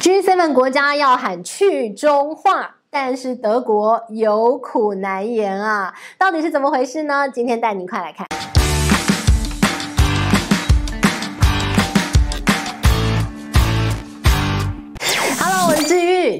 G7 国家要喊去中化，但是德国有苦难言啊，到底是怎么回事呢？今天带您快来看。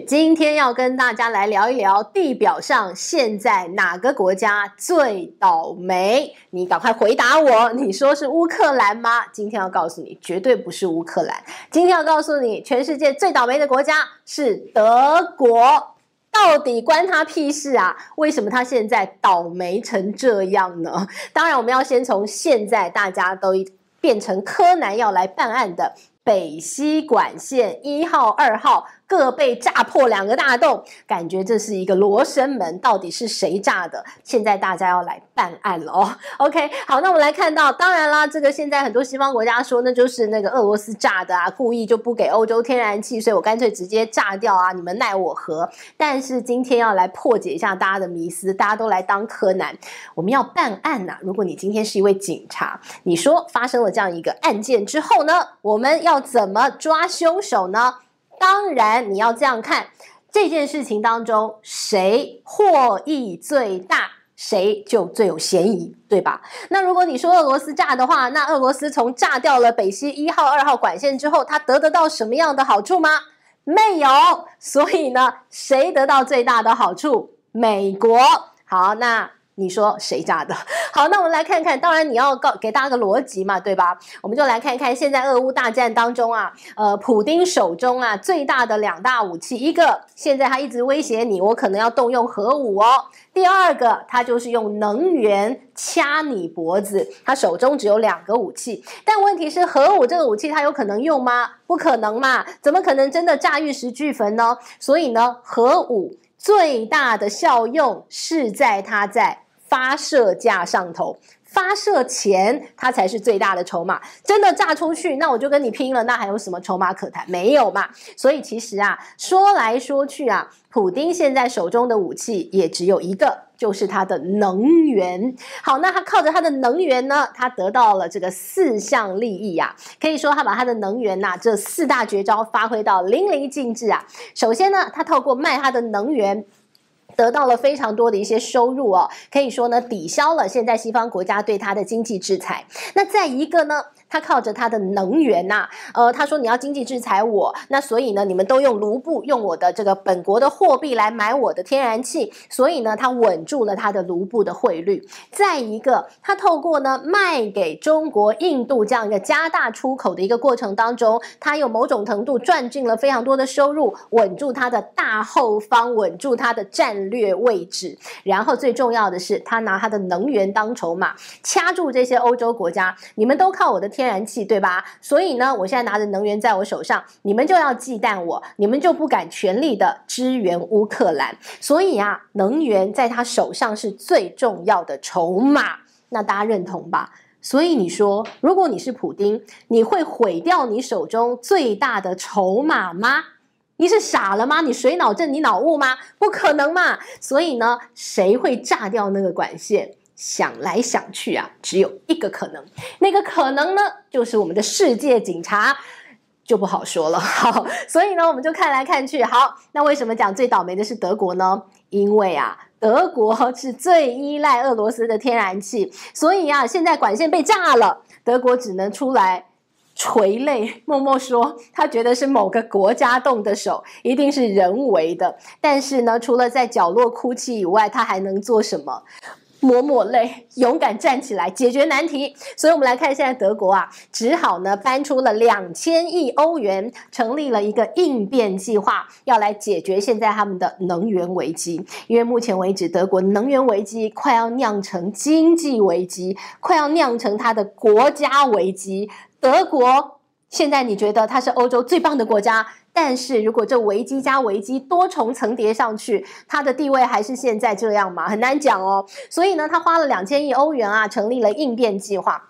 今天要跟大家来聊一聊地表上现在哪个国家最倒霉？你赶快回答我！你说是乌克兰吗？今天要告诉你，绝对不是乌克兰。今天要告诉你，全世界最倒霉的国家是德国。到底关他屁事啊？为什么他现在倒霉成这样呢？当然，我们要先从现在大家都变成柯南要来办案的北溪管线一号、二号。各被炸破两个大洞，感觉这是一个罗生门，到底是谁炸的？现在大家要来办案了哦。OK，好，那我们来看到，当然啦，这个现在很多西方国家说那就是那个俄罗斯炸的啊，故意就不给欧洲天然气，所以我干脆直接炸掉啊，你们奈我何？但是今天要来破解一下大家的迷思，大家都来当柯南，我们要办案呐、如果你今天是一位警察，你说发生了这样一个案件之后呢，我们要怎么抓凶手呢？当然，你要这样看这件事情当中，谁获益最大，谁就最有嫌疑，对吧？那如果你说俄罗斯炸的话，那俄罗斯从炸掉了北溪一号、二号管线之后，他得得到什么样的好处吗？没有。所以呢，谁得到最大的好处？美国。好，那。你说谁炸的？好，那我们来看看。当然，你要告给大家个逻辑嘛，对吧？我们就来看看现在俄乌大战当中啊，呃，普丁手中啊最大的两大武器，一个现在他一直威胁你，我可能要动用核武哦。第二个，他就是用能源掐你脖子。他手中只有两个武器，但问题是，核武这个武器他有可能用吗？不可能嘛，怎么可能真的炸玉石俱焚呢？所以呢，核武最大的效用是在它在。发射架上头，发射前它才是最大的筹码。真的炸出去，那我就跟你拼了，那还有什么筹码可谈？没有嘛。所以其实啊，说来说去啊，普丁现在手中的武器也只有一个，就是他的能源。好，那他靠着他的能源呢，他得到了这个四项利益啊。可以说他把他的能源呐、这四大绝招发挥到淋漓尽致啊。首先呢，他透过卖他的能源。得到了非常多的一些收入哦，可以说呢，抵消了现在西方国家对它的经济制裁。那再一个呢，他靠着他的能源呐、呃，他说你要经济制裁我，那所以呢，你们都用卢布，用我的这个本国的货币来买我的天然气，所以呢，他稳住了他的卢布的汇率。再一个，他透过呢卖给中国、印度这样一个加大出口的一个过程当中，他有某种程度赚进了非常多的收入，稳住他的大后方，稳住他的战略位置。然后最重要的是，他拿他的能源当筹码，掐住这些欧洲国家，你们都靠我的天。天然气对吧？所以呢，我现在拿着能源在我手上，你们就要忌惮我，你们就不敢全力的支援乌克兰。所以啊，能源在他手上是最重要的筹码。那大家认同吧？所以你说，如果你是普丁，你会毁掉你手中最大的筹码吗？你是傻了吗？你水脑症？你脑雾吗？不可能嘛！所以呢，谁会炸掉那个管线？想来想去啊，只有一个可能，那个可能呢，就是我们的世界警察，就不好说了。好，所以呢，我们就看来看去。好，那为什么讲最倒霉的是德国呢？因为啊，德国是最依赖俄罗斯的天然气，所以啊，现在管线被炸了，德国只能出来垂泪，默默说他觉得是某个国家动的手，一定是人为的。但是呢，除了在角落哭泣以外，他还能做什么？抹抹泪，勇敢站起来，解决难题。所以，我们来看现在德国啊，只好呢搬出了两千亿欧元，成立了一个应变计划，要来解决现在他们的能源危机。因为目前为止，德国能源危机快要酿成经济危机，快要酿成它的国家危机。德国现在你觉得它是欧洲最棒的国家？但是如果这危机加危机多重层叠上去，它的地位还是现在这样吗？很难讲哦。所以呢，他花了两千亿欧元啊，成立了应变计划。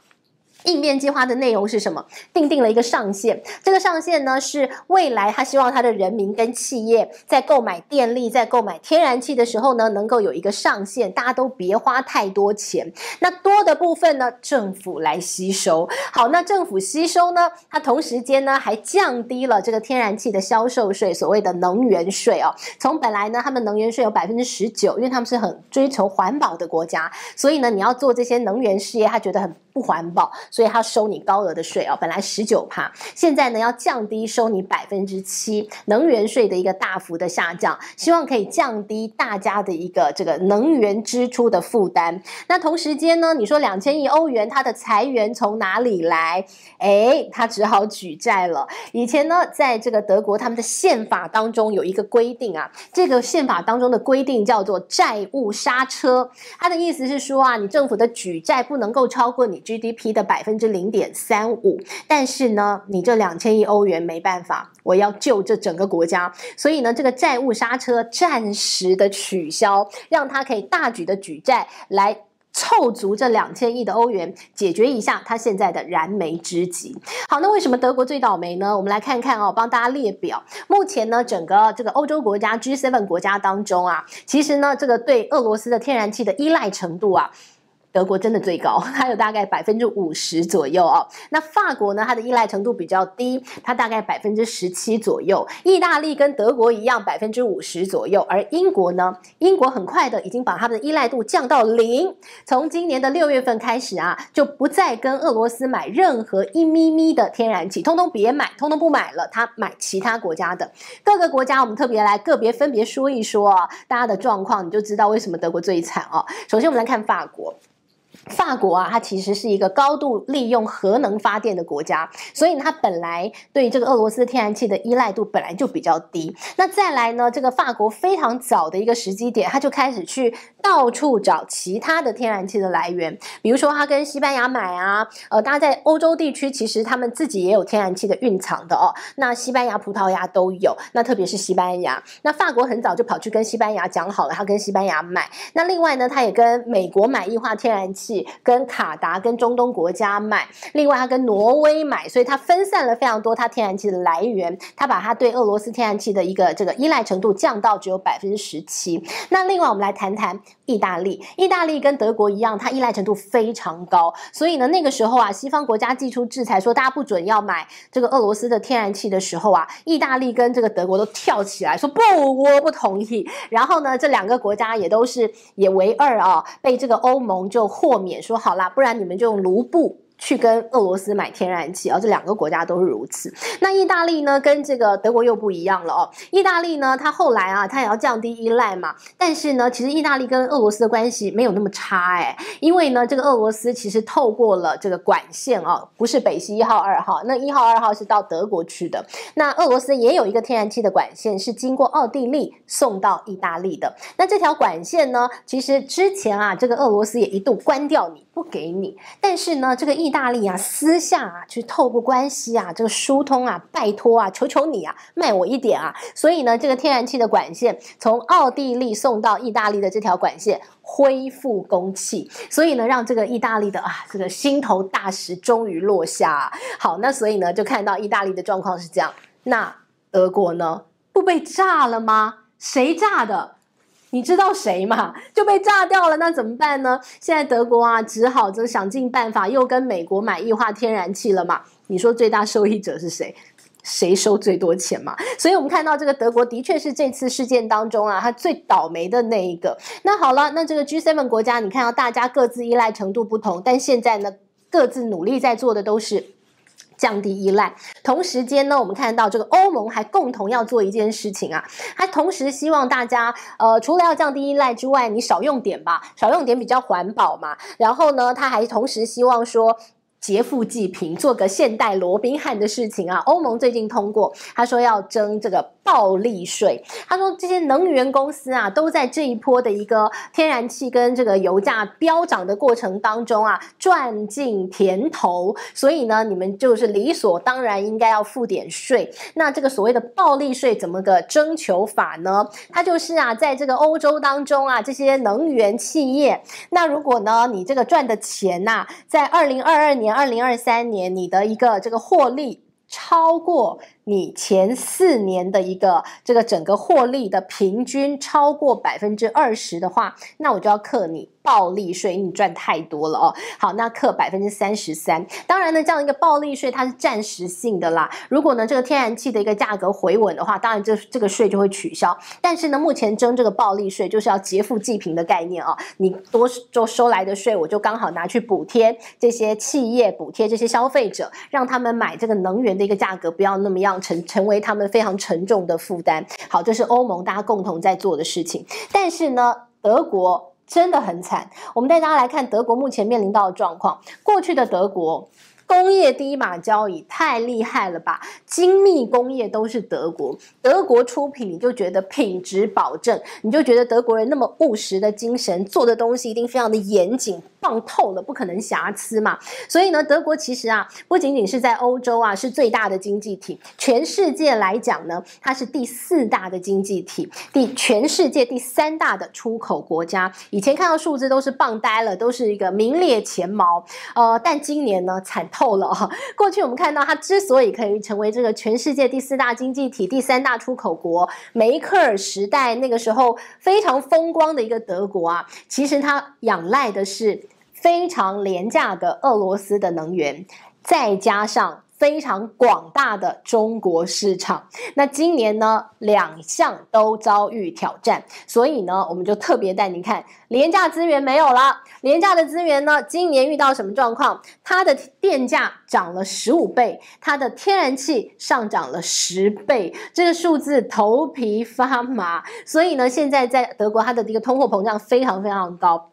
应变计划的内容是什么？定定了一个上限，这个上限呢是未来他希望他的人民跟企业在购买电力、在购买天然气的时候呢，能够有一个上限，大家都别花太多钱。那多的部分呢，政府来吸收。好，那政府吸收呢，它同时间呢还降低了这个天然气的销售税，所谓的能源税哦。从本来呢，他们能源税有百分之十九，因为他们是很追求环保的国家，所以呢，你要做这些能源事业，他觉得很不环保。所以他收你高额的税啊，本来十九趴，现在呢要降低收你百分之七，能源税的一个大幅的下降，希望可以降低大家的一个这个能源支出的负担。那同时间呢，你说两千亿欧元，它的财源从哪里来？哎，他只好举债了。以前呢，在这个德国他们的宪法当中有一个规定啊，这个宪法当中的规定叫做债务刹车，它的意思是说啊，你政府的举债不能够超过你 GDP 的百。百分之零点三五，但是呢，你这两千亿欧元没办法，我要救这整个国家，所以呢，这个债务刹车暂时的取消，让他可以大举的举债来凑足这两千亿的欧元，解决一下他现在的燃眉之急。好，那为什么德国最倒霉呢？我们来看看哦，帮大家列表。目前呢，整个这个欧洲国家 G7 国家当中啊，其实呢，这个对俄罗斯的天然气的依赖程度啊。德国真的最高，它有大概百分之五十左右哦。那法国呢？它的依赖程度比较低，它大概百分之十七左右。意大利跟德国一样，百分之五十左右。而英国呢？英国很快的已经把它的依赖度降到零。从今年的六月份开始啊，就不再跟俄罗斯买任何一咪咪的天然气，通通别买，通通不买了。它买其他国家的。各个国家，我们特别来个别分别说一说啊，大家的状况，你就知道为什么德国最惨哦。首先，我们来看法国。法国啊，它其实是一个高度利用核能发电的国家，所以它本来对这个俄罗斯天然气的依赖度本来就比较低。那再来呢，这个法国非常早的一个时机点，它就开始去到处找其他的天然气的来源，比如说它跟西班牙买啊，呃，大家在欧洲地区其实他们自己也有天然气的蕴藏的哦。那西班牙、葡萄牙都有，那特别是西班牙，那法国很早就跑去跟西班牙讲好了，他跟西班牙买。那另外呢，他也跟美国买液化天然气。跟卡达、跟中东国家买，另外他跟挪威买，所以他分散了非常多他天然气的来源，他把他对俄罗斯天然气的一个这个依赖程度降到只有百分之十七。那另外我们来谈谈意大利，意大利跟德国一样，它依赖程度非常高，所以呢那个时候啊，西方国家祭出制裁说大家不准要买这个俄罗斯的天然气的时候啊，意大利跟这个德国都跳起来说不，我不同意。然后呢，这两个国家也都是也为二啊，被这个欧盟就豁免说好啦，不然你们就用卢布。去跟俄罗斯买天然气，而这两个国家都是如此。那意大利呢，跟这个德国又不一样了哦。意大利呢，它后来啊，它也要降低依赖嘛。但是呢，其实意大利跟俄罗斯的关系没有那么差哎，因为呢，这个俄罗斯其实透过了这个管线啊，不是北溪一号、二号，那一号、二号是到德国去的。那俄罗斯也有一个天然气的管线，是经过奥地利送到意大利的。那这条管线呢，其实之前啊，这个俄罗斯也一度关掉你。不给你，但是呢，这个意大大利啊，私下啊，去透过关系啊，这个疏通啊，拜托啊，求求你啊，卖我一点啊。所以呢，这个天然气的管线从奥地利送到意大利的这条管线恢复供气，所以呢，让这个意大利的啊，这个心头大石终于落下。好，那所以呢，就看到意大利的状况是这样。那德国呢，不被炸了吗？谁炸的？你知道谁吗？就被炸掉了，那怎么办呢？现在德国啊，只好就想尽办法，又跟美国买液化天然气了嘛。你说最大受益者是谁？谁收最多钱嘛？所以我们看到这个德国的确是这次事件当中啊，它最倒霉的那一个。那好了，那这个 G7 国家，你看到大家各自依赖程度不同，但现在呢，各自努力在做的都是。降低依赖，同时间呢，我们看到这个欧盟还共同要做一件事情啊，它同时希望大家，呃，除了要降低依赖之外，你少用点吧，少用点比较环保嘛。然后呢，他还同时希望说。劫富济贫，做个现代罗宾汉的事情啊！欧盟最近通过，他说要征这个暴利税。他说这些能源公司啊，都在这一波的一个天然气跟这个油价飙涨的过程当中啊，赚尽甜头。所以呢，你们就是理所当然应该要付点税。那这个所谓的暴利税怎么个征求法呢？它就是啊，在这个欧洲当中啊，这些能源企业，那如果呢，你这个赚的钱呐、在二零二二年。年二零二三年你的一个这个获利超过。你前四年的一个这个整个获利的平均超过百分之二十的话，那我就要克你暴利税，因为你赚太多了哦。好，那克百分之三十三。当然呢，这样一个暴利税它是暂时性的啦。如果呢这个天然气的一个价格回稳的话，当然这这个税就会取消。但是呢，目前征这个暴利税就是要劫富济贫的概念、哦。你多就收来的税，我就刚好拿去补贴这些企业，补贴这些消费者，让他们买这个能源的一个价格不要那么样。成成为他们非常沉重的负担。好，这是欧盟大家共同在做的事情。但是呢，德国真的很惨。我们带大家来看德国目前面临到的状况。过去的德国。工业第一把交椅太厉害了吧？精密工业都是德国，德国出品你就觉得品质保证，你就觉得德国人那么务实的精神，做的东西一定非常的严谨，棒透了，不可能瑕疵嘛。所以呢，德国其实啊，不仅仅是在欧洲啊是最大的经济体，全世界来讲呢，它是第四大的经济体，第全世界第三大的出口国家。以前看到数字都是棒呆了，都是一个名列前茅。呃，但今年呢，惨。透了哈，过去我们看到它之所以可以成为这个全世界第四大经济体、第三大出口国，梅克尔时代那个时候非常风光的一个德国啊，其实它仰赖的是非常廉价的俄罗斯的能源，再加上。非常广大的中国市场，那今年呢，两项都遭遇挑战，所以呢，我们就特别带您看廉价资源没有了。廉价的资源呢，今年遇到什么状况？它的电价涨了十五倍，它的天然气上涨了十倍，这个数字头皮发麻。所以呢，现在在德国，它的这个通货膨胀非常非常高。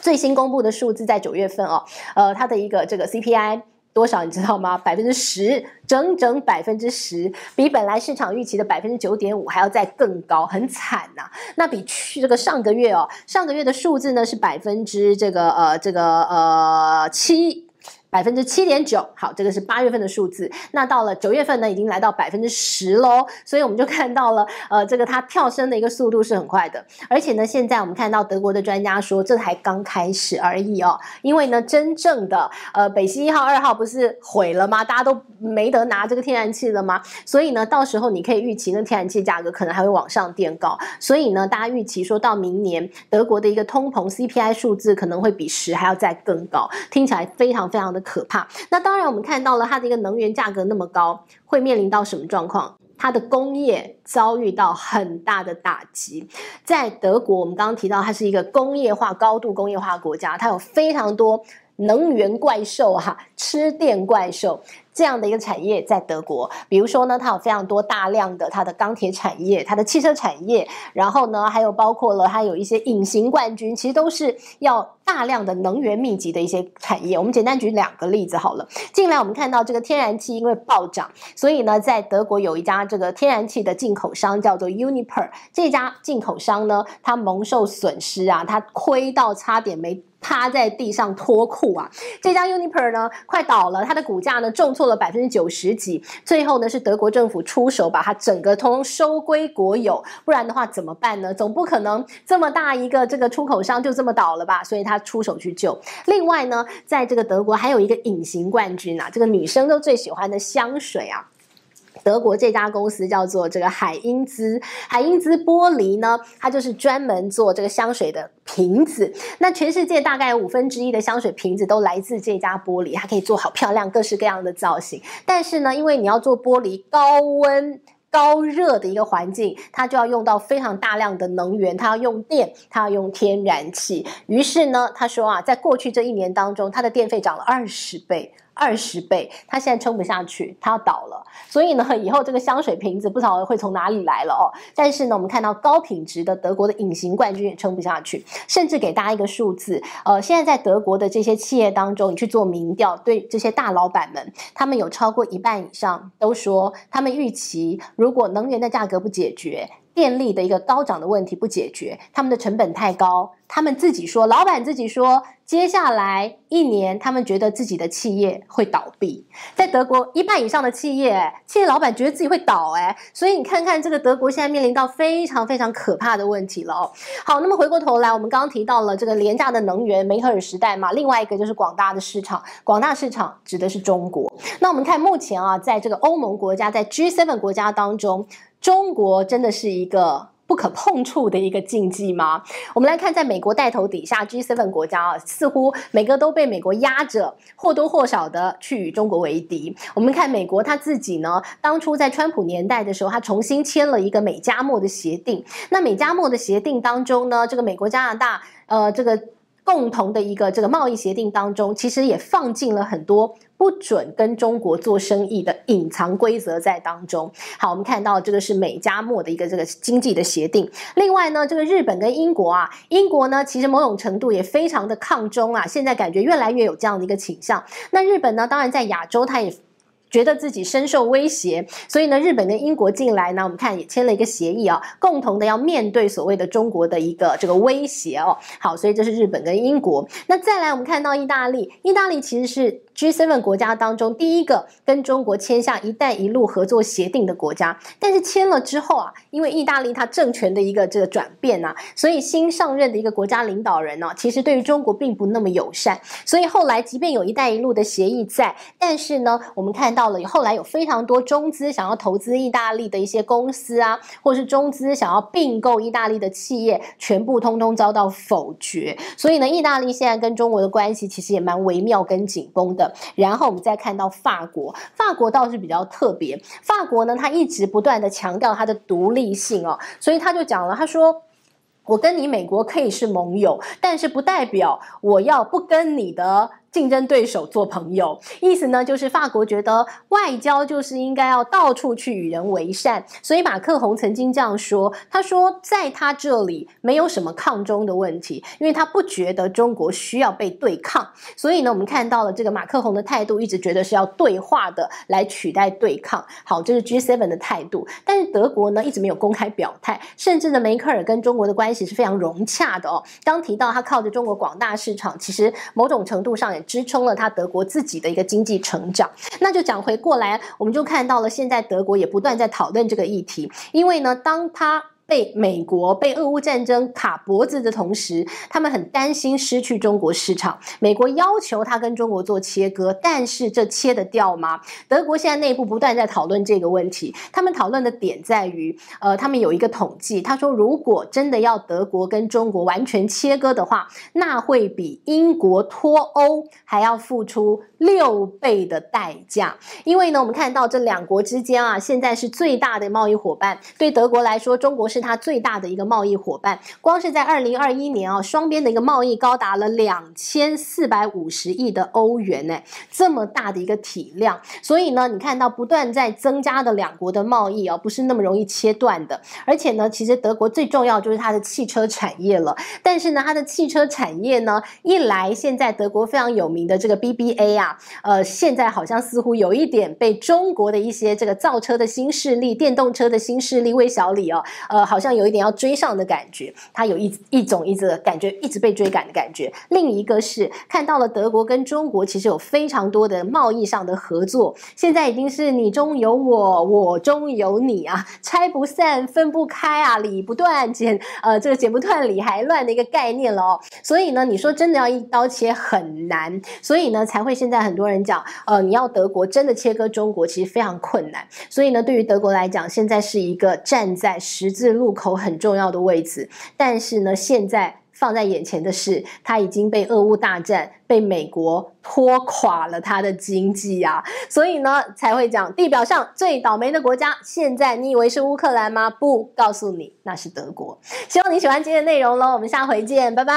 最新公布的数字在九月份哦，呃，它的一个这个 CPI。多少你知道吗？百分之十，整整百分之十，比本来市场预期的百分之九点五还要再更高，很惨呐、那比去这个上个月哦，上个月的数字呢是百分之这个呃这个呃七。百分之七点九，好，这个是八月份的数字。那到了九月份呢，已经来到百分之十喽。所以我们就看到了，呃，这个它跳升的一个速度是很快的。而且呢，现在我们看到德国的专家说，这才刚开始而已哦。因为呢，真正的呃北溪一号、二号不是毁了吗？大家都没得拿这个天然气了吗？所以呢，到时候你可以预期那天然气价格可能还会往上垫高。所以呢，大家预期说到明年德国的一个通膨 CPI 数字可能会比十还要再更高，听起来非常非常的。可怕。那当然，我们看到了它的一个能源价格那么高，会面临到什么状况？它的工业遭遇到很大的打击。在德国，我们刚刚提到，它是一个工业化、高度工业化国家，它有非常多能源怪兽哈，吃电怪兽。这样的一个产业在德国，比如说呢，它有非常多大量的它的钢铁产业，它的汽车产业，然后呢，还有包括了它有一些隐形冠军，其实都是要大量的能源密集的一些产业。我们简单举两个例子好了。近来我们看到这个天然气因为暴涨，所以呢，在德国有一家这个天然气的进口商叫做 Uniper，这家进口商呢，它蒙受损失啊，它亏到差点没趴在地上脱裤啊。这家 Uniper 呢，快倒了，它的股价呢重挫。了百分之九十几，最后呢是德国政府出手把它整个通收归国有，不然的话怎么办呢？总不可能这么大一个这个出口商就这么倒了吧？所以它出手去救。另外呢，在这个德国还有一个隐形冠军啊，这个女生都最喜欢的香水啊。德国这家公司叫做这个海因兹，海因兹玻璃呢，它就是专门做这个香水的瓶子。那全世界大概有五分之一的香水瓶子都来自这家玻璃，它可以做好漂亮各式各样的造型。但是呢，因为你要做玻璃，高温高热的一个环境，它就要用到非常大量的能源，它要用电，它要用天然气。于是呢，他说啊，在过去这一年当中，它的电费涨了二十倍。二十倍，它现在撑不下去，它要倒了。所以呢，以后这个香水瓶子不知道会从哪里来了哦。但是呢，我们看到高品质的德国的隐形冠军也撑不下去。甚至给大家一个数字，呃，现在在德国的这些企业当中，你去做民调，对这些大老板们，他们有超过一半以上都说，他们预期如果能源的价格不解决。电力的一个高涨的问题不解决，他们的成本太高。他们自己说，老板自己说，接下来一年，他们觉得自己的企业会倒闭。在德国，一半以上的企业，企业老板觉得自己会倒，哎，所以你看看这个德国现在面临到非常非常可怕的问题了哦。好，那么回过头来，我们刚刚提到了这个廉价的能源，梅克尔时代嘛，另外一个就是广大的市场，广大市场指的是中国。那我们看目前啊，在这个欧盟国家，在 G7 国家当中，中国真的是一个。不可碰触的一个禁忌吗？我们来看，在美国带头底下，G7 国家啊，似乎每个都被美国压着，或多或少的去与中国为敌。我们看美国他自己呢，当初在川普年代的时候，他重新签了一个美加墨的协定。那美加墨的协定当中呢，这个美国加拿大，呃，这个。共同的一个这个贸易协定当中，其实也放进了很多不准跟中国做生意的隐藏规则在当中。好，我们看到这个是美加墨的一个这个经济的协定。另外呢，这个日本跟英国啊，英国呢其实某种程度也非常的抗中啊，现在感觉越来越有这样的一个倾向。那日本呢，当然在亚洲它也。觉得自己深受威胁，所以呢，日本跟英国进来呢，我们看也签了一个协议啊，共同的要面对所谓的中国的一个这个威胁哦。好，所以这是日本跟英国。那再来，我们看到意大利，意大利其实是。G7 国家当中第一个跟中国签下“一带一路”合作协定的国家，但是签了之后啊，因为意大利它政权的一个这个转变呐、啊，所以新上任的一个国家领导人呢、其实对于中国并不那么友善。所以后来即便有一带一路的协议在，但是呢，我们看到了后来有非常多中资想要投资意大利的一些公司啊，或是中资想要并购意大利的企业，全部通通遭到否决。所以呢，意大利现在跟中国的关系其实也蛮微妙跟紧绷的。然后我们再看到法国，法国倒是比较特别。法国呢，他一直不断的强调他的独立性哦，所以他就讲了，他说：“我跟你美国可以是盟友，但是不代表我要不跟你的。”竞争对手做朋友，意思呢就是法国觉得外交就是应该要到处去与人为善，所以马克宏曾经这样说，他说在他这里没有什么抗中的问题，因为他不觉得中国需要被对抗，所以呢，我们看到了这个马克宏的态度一直觉得是要对话的来取代对抗。好，这是 G7 的态度，但是德国呢一直没有公开表态，甚至呢梅克尔跟中国的关系是非常融洽的哦。刚提到他靠着中国广大市场，其实某种程度上也。支撑了他德国自己的一个经济成长，那就讲回过来，我们就看到了现在德国也不断在讨论这个议题，因为呢，当他。被美国被俄乌战争卡脖子的同时，他们很担心失去中国市场。美国要求他跟中国做切割，但是这切得掉吗？德国现在内部不断在讨论这个问题。他们讨论的点在于，呃，他们有一个统计，他说，如果真的要德国跟中国完全切割的话，那会比英国脱欧还要付出六倍的代价。因为呢，我们看到这两国之间啊，现在是最大的贸易伙伴。对德国来说，中国是。是它最大的一个贸易伙伴，光是在二零二一年啊，双边的一个贸易高达了两千四百五十亿的欧元呢，这么大的一个体量，所以呢，你看到不断在增加的两国的贸易啊，不是那么容易切断的。而且呢，其实德国最重要就是它的汽车产业了，但是呢，它的汽车产业呢，一来现在德国非常有名的这个 BBA 啊，呃，现在好像似乎有一点被中国的一些这个造车的新势力、电动车的新势力魏小李哦，呃。好像有一点要追上的感觉，他有一一种一直感觉一直被追赶的感觉。另一个是看到了德国跟中国其实有非常多的贸易上的合作，现在已经是你中有我，我中有你啊，拆不散，分不开啊，理不断，剪呃这个剪不断理还乱的一个概念了哦。所以呢，你说真的要一刀切很难，所以呢才会现在很多人讲，呃，你要德国真的切割中国其实非常困难。所以呢，对于德国来讲，现在是一个站在十字路口很重要的位置，但是呢，现在放在眼前的是，它已经被俄乌大战、被美国拖垮了它的经济啊，所以呢，才会讲地表上最倒霉的国家。现在你以为是乌克兰吗？不，告诉你，那是德国。希望你喜欢今天的内容喽，我们下回见，拜拜。